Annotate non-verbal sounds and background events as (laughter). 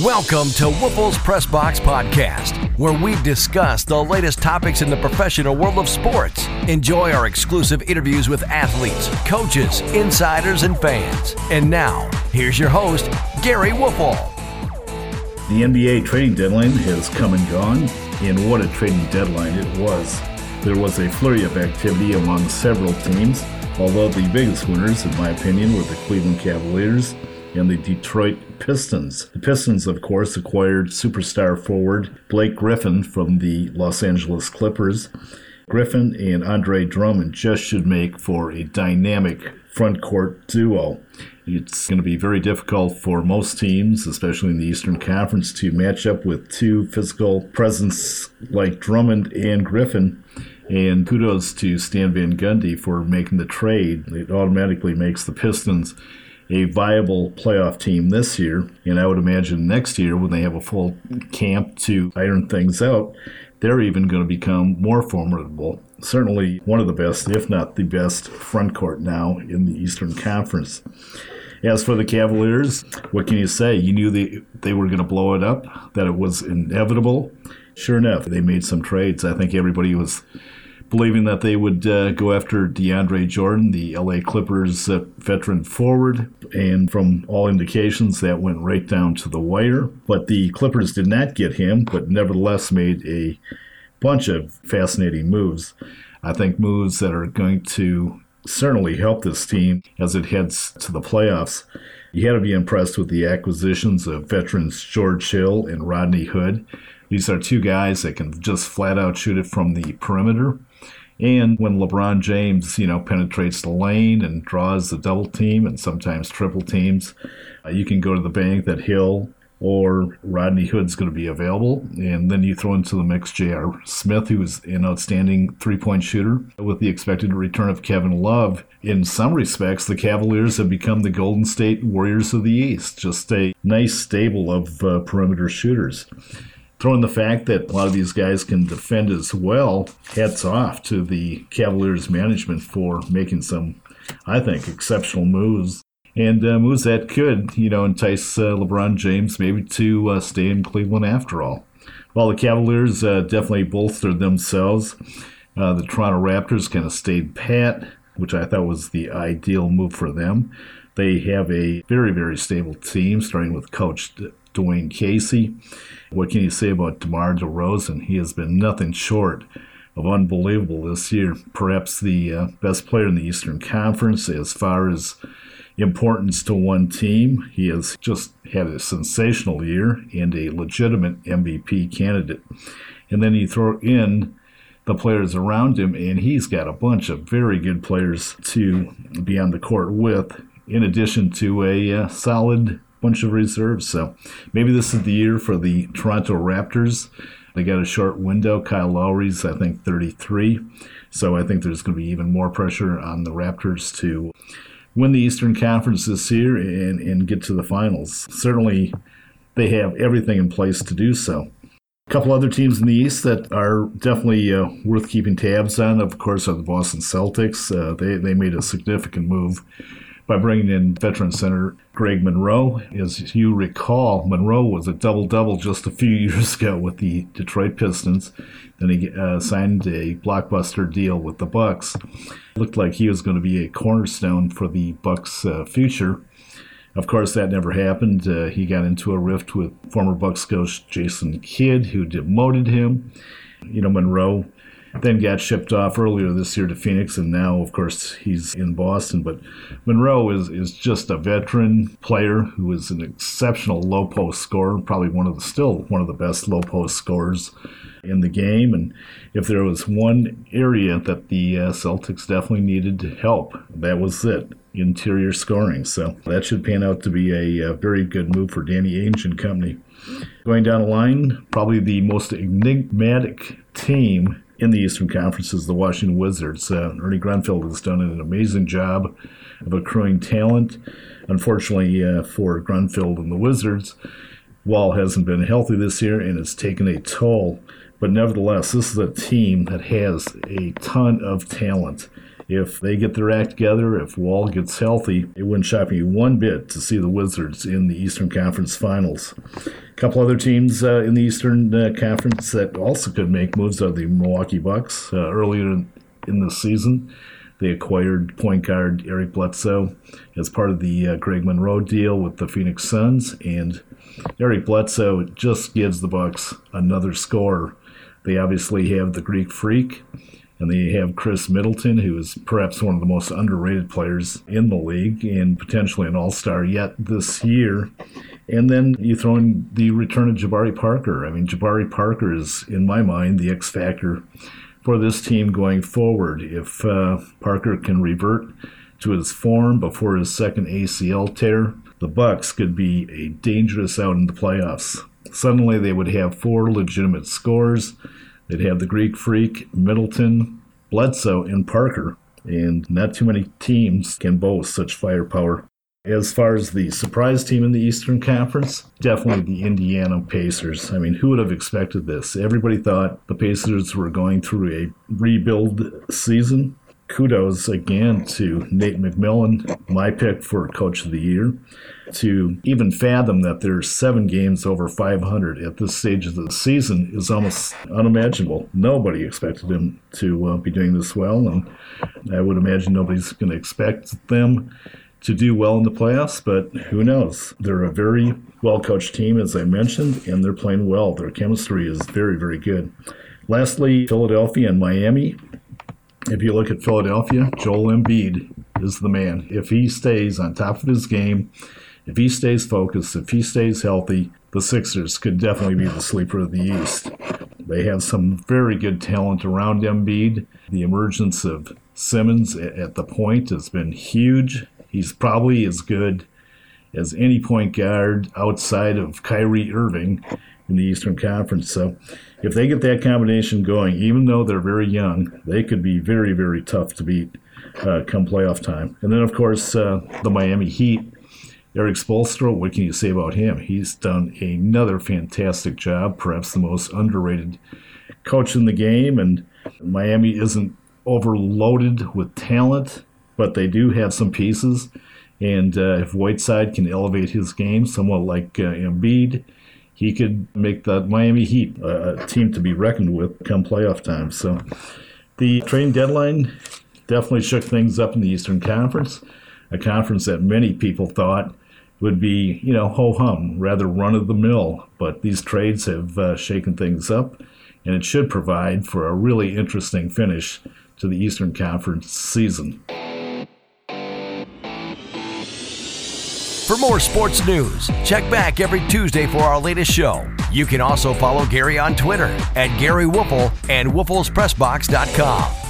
Welcome to Woelfel's Press Box Podcast, where we discuss the latest topics in the professional world of sports. Enjoy our exclusive interviews with athletes, coaches, insiders, and fans. And now, here's your host, Gary Woelfel. The NBA trading deadline has come and gone, and what a trading deadline it was. There was a flurry of activity among several teams, although the biggest winners, in my opinion, were the Cleveland Cavaliers and the Detroit Pistons. The Pistons, of course, acquired superstar forward Blake Griffin from the Los Angeles Clippers. Griffin and Andre Drummond just should make for a dynamic front court duo. It's going to be very difficult for most teams, especially in the Eastern Conference, to match up with two physical presence like Drummond and Griffin. And kudos to Stan Van Gundy for making the trade. It automatically makes the Pistons a viable playoff team this year. And I would imagine next year, when they have a full camp to iron things out, they're even going to become more formidable. Certainly one of the best, if not the best, front court now in the Eastern Conference. As for the Cavaliers, what can you say? You knew they, they were going to blow it up, that it was inevitable. Sure enough, they made some trades. I think everybody was believing that they would uh, go after DeAndre Jordan, the LA Clippers uh, veteran forward. And from all indications, that went right down to the wire. But the Clippers did not get him, but nevertheless made a bunch of fascinating moves. I think moves that are going to certainly help this team as it heads to the playoffs. You had to be impressed with the acquisitions of veterans George Hill and Rodney Hood. These are two guys that can just flat out shoot it from the perimeter. And when LeBron James, you know, penetrates the lane and draws the double team and sometimes triple teams, uh, you can go to the bank that Hill or Rodney Hood's going to be available. And then you throw into the mix J.R. Smith, who is an outstanding three point shooter. With the expected return of Kevin Love, in some respects, the Cavaliers have become the Golden State Warriors of the East, just a nice stable of uh, perimeter shooters. Throw in the fact that a lot of these guys can defend as well, hats off to the Cavaliers management for making some, I think, exceptional moves. And uh, moves that could, you know, entice uh, LeBron James maybe to uh, stay in Cleveland after all. While the Cavaliers uh, definitely bolstered themselves, uh, the Toronto Raptors kind of stayed pat, which I thought was the ideal move for them. They have a very, very stable team, starting with Coach Dwane Casey. What can you say about DeMar DeRozan? He has been nothing short of unbelievable this year. Perhaps the uh, best player in the Eastern Conference as far as importance to one team. He has just had a sensational year and a legitimate MVP candidate. And then you throw in the players around him, and he's got a bunch of very good players to be on the court with, in addition to a uh, solid bunch of reserves. So maybe this is the year for the Toronto Raptors. They got a short window. Kyle Lowry's, I think, 33. So I think there's going to be even more pressure on the Raptors to win the Eastern Conference this year and, and get to the finals. Certainly, they have everything in place to do so. A couple other teams in the East that are definitely uh, worth keeping tabs on, of course, are the Boston Celtics. Uh, they, they made a significant move by bringing in veteran center Greg Monroe. As you recall, Monroe was a double double just a few (laughs) years ago with the Detroit Pistons. Then he uh, signed a blockbuster deal with the Bucks. looked like he was going to be a cornerstone for the Bucks' uh, future. Of course, that never happened. Uh, he got into a rift with former Bucks coach Jason Kidd, who demoted him. You know, Monroe then got shipped off earlier this year to Phoenix, and now, of course, he's in Boston. But Monroe is, is just a veteran player who is an exceptional low post scorer, probably one of the still one of the best low post scorers in the game. And if there was one area that the uh, Celtics definitely needed help, that was it interior scoring. So that should pan out to be a, a very good move for Danny Ainge and company. Going down the line, probably the most enigmatic team in the Eastern Conference is the Washington Wizards. Uh, Ernie Grunfeld has done an amazing job of accruing talent. Unfortunately uh, for Grunfeld and the Wizards, Wall hasn't been healthy this year and it's taken a toll. But nevertheless, this is a team that has a ton of talent. If they get their act together, if Wall gets healthy, it wouldn't shock me one bit to see the Wizards in the Eastern Conference Finals. A couple other teams uh, in the Eastern uh, Conference that also could make moves are the Milwaukee Bucks. Uh, earlier in, in the season, they acquired point guard Eric Bledsoe as part of the uh, Greg Monroe deal with the Phoenix Suns, and Eric Bledsoe just gives the Bucks another scorer. They obviously have the Greek Freak, and they have Khris Middleton, who is perhaps one of the most underrated players in the league and potentially an all star yet this year. And then you throw in the return of Jabari Parker. I mean, Jabari Parker is, in my mind, the X factor for this team going forward. If uh, Parker can revert to his form before his second ACL tear, the Bucks could be a dangerous out in the playoffs. Suddenly, they would have four legitimate scores. They'd have the Greek Freak, Middleton, Bledsoe, and Parker. And not too many teams can boast such firepower. As far as the surprise team in the Eastern Conference, definitely the Indiana Pacers. I mean, who would have expected this? Everybody thought the Pacers were going through a rebuild season. Kudos again to Nate McMillan, my pick for Coach of the Year. To even fathom that there's seven games over 500 at this stage of the season is almost unimaginable. Nobody expected him to uh, be doing this well, and I would imagine nobody's going to expect them to do well in the playoffs, but who knows? They're a very well coached team, as I mentioned, and they're playing well. Their chemistry is very, very good. Lastly, Philadelphia and Miami. If you look at Philadelphia, Joel Embiid is the man. If he stays on top of his game, if he stays focused, if he stays healthy, the Sixers could definitely be the sleeper of the East. They have some very good talent around Embiid. The emergence of Simmons at the point has been huge. He's probably as good as any point guard outside of Kyrie Irving in the Eastern Conference. So if they get that combination going, even though they're very young, they could be very, very tough to beat uh, come playoff time. And then, of course, uh, the Miami Heat. Erik Spoelstra, what can you say about him? He's done another fantastic job, perhaps the most underrated coach in the game. And Miami isn't overloaded with talent but they do have some pieces. And uh, if Whiteside can elevate his game somewhat like uh, Embiid, he could make the Miami Heat a team to be reckoned with come playoff time. So the trade deadline definitely shook things up in the Eastern Conference, a conference that many people thought would be, you know, ho hum, rather run of the mill. But these trades have uh, shaken things up, and it should provide for a really interesting finish to the Eastern Conference season. For more sports news, check back every Tuesday for our latest show. You can also follow Gary on Twitter at Gary Woelfel and WoelfelsPressBox.com.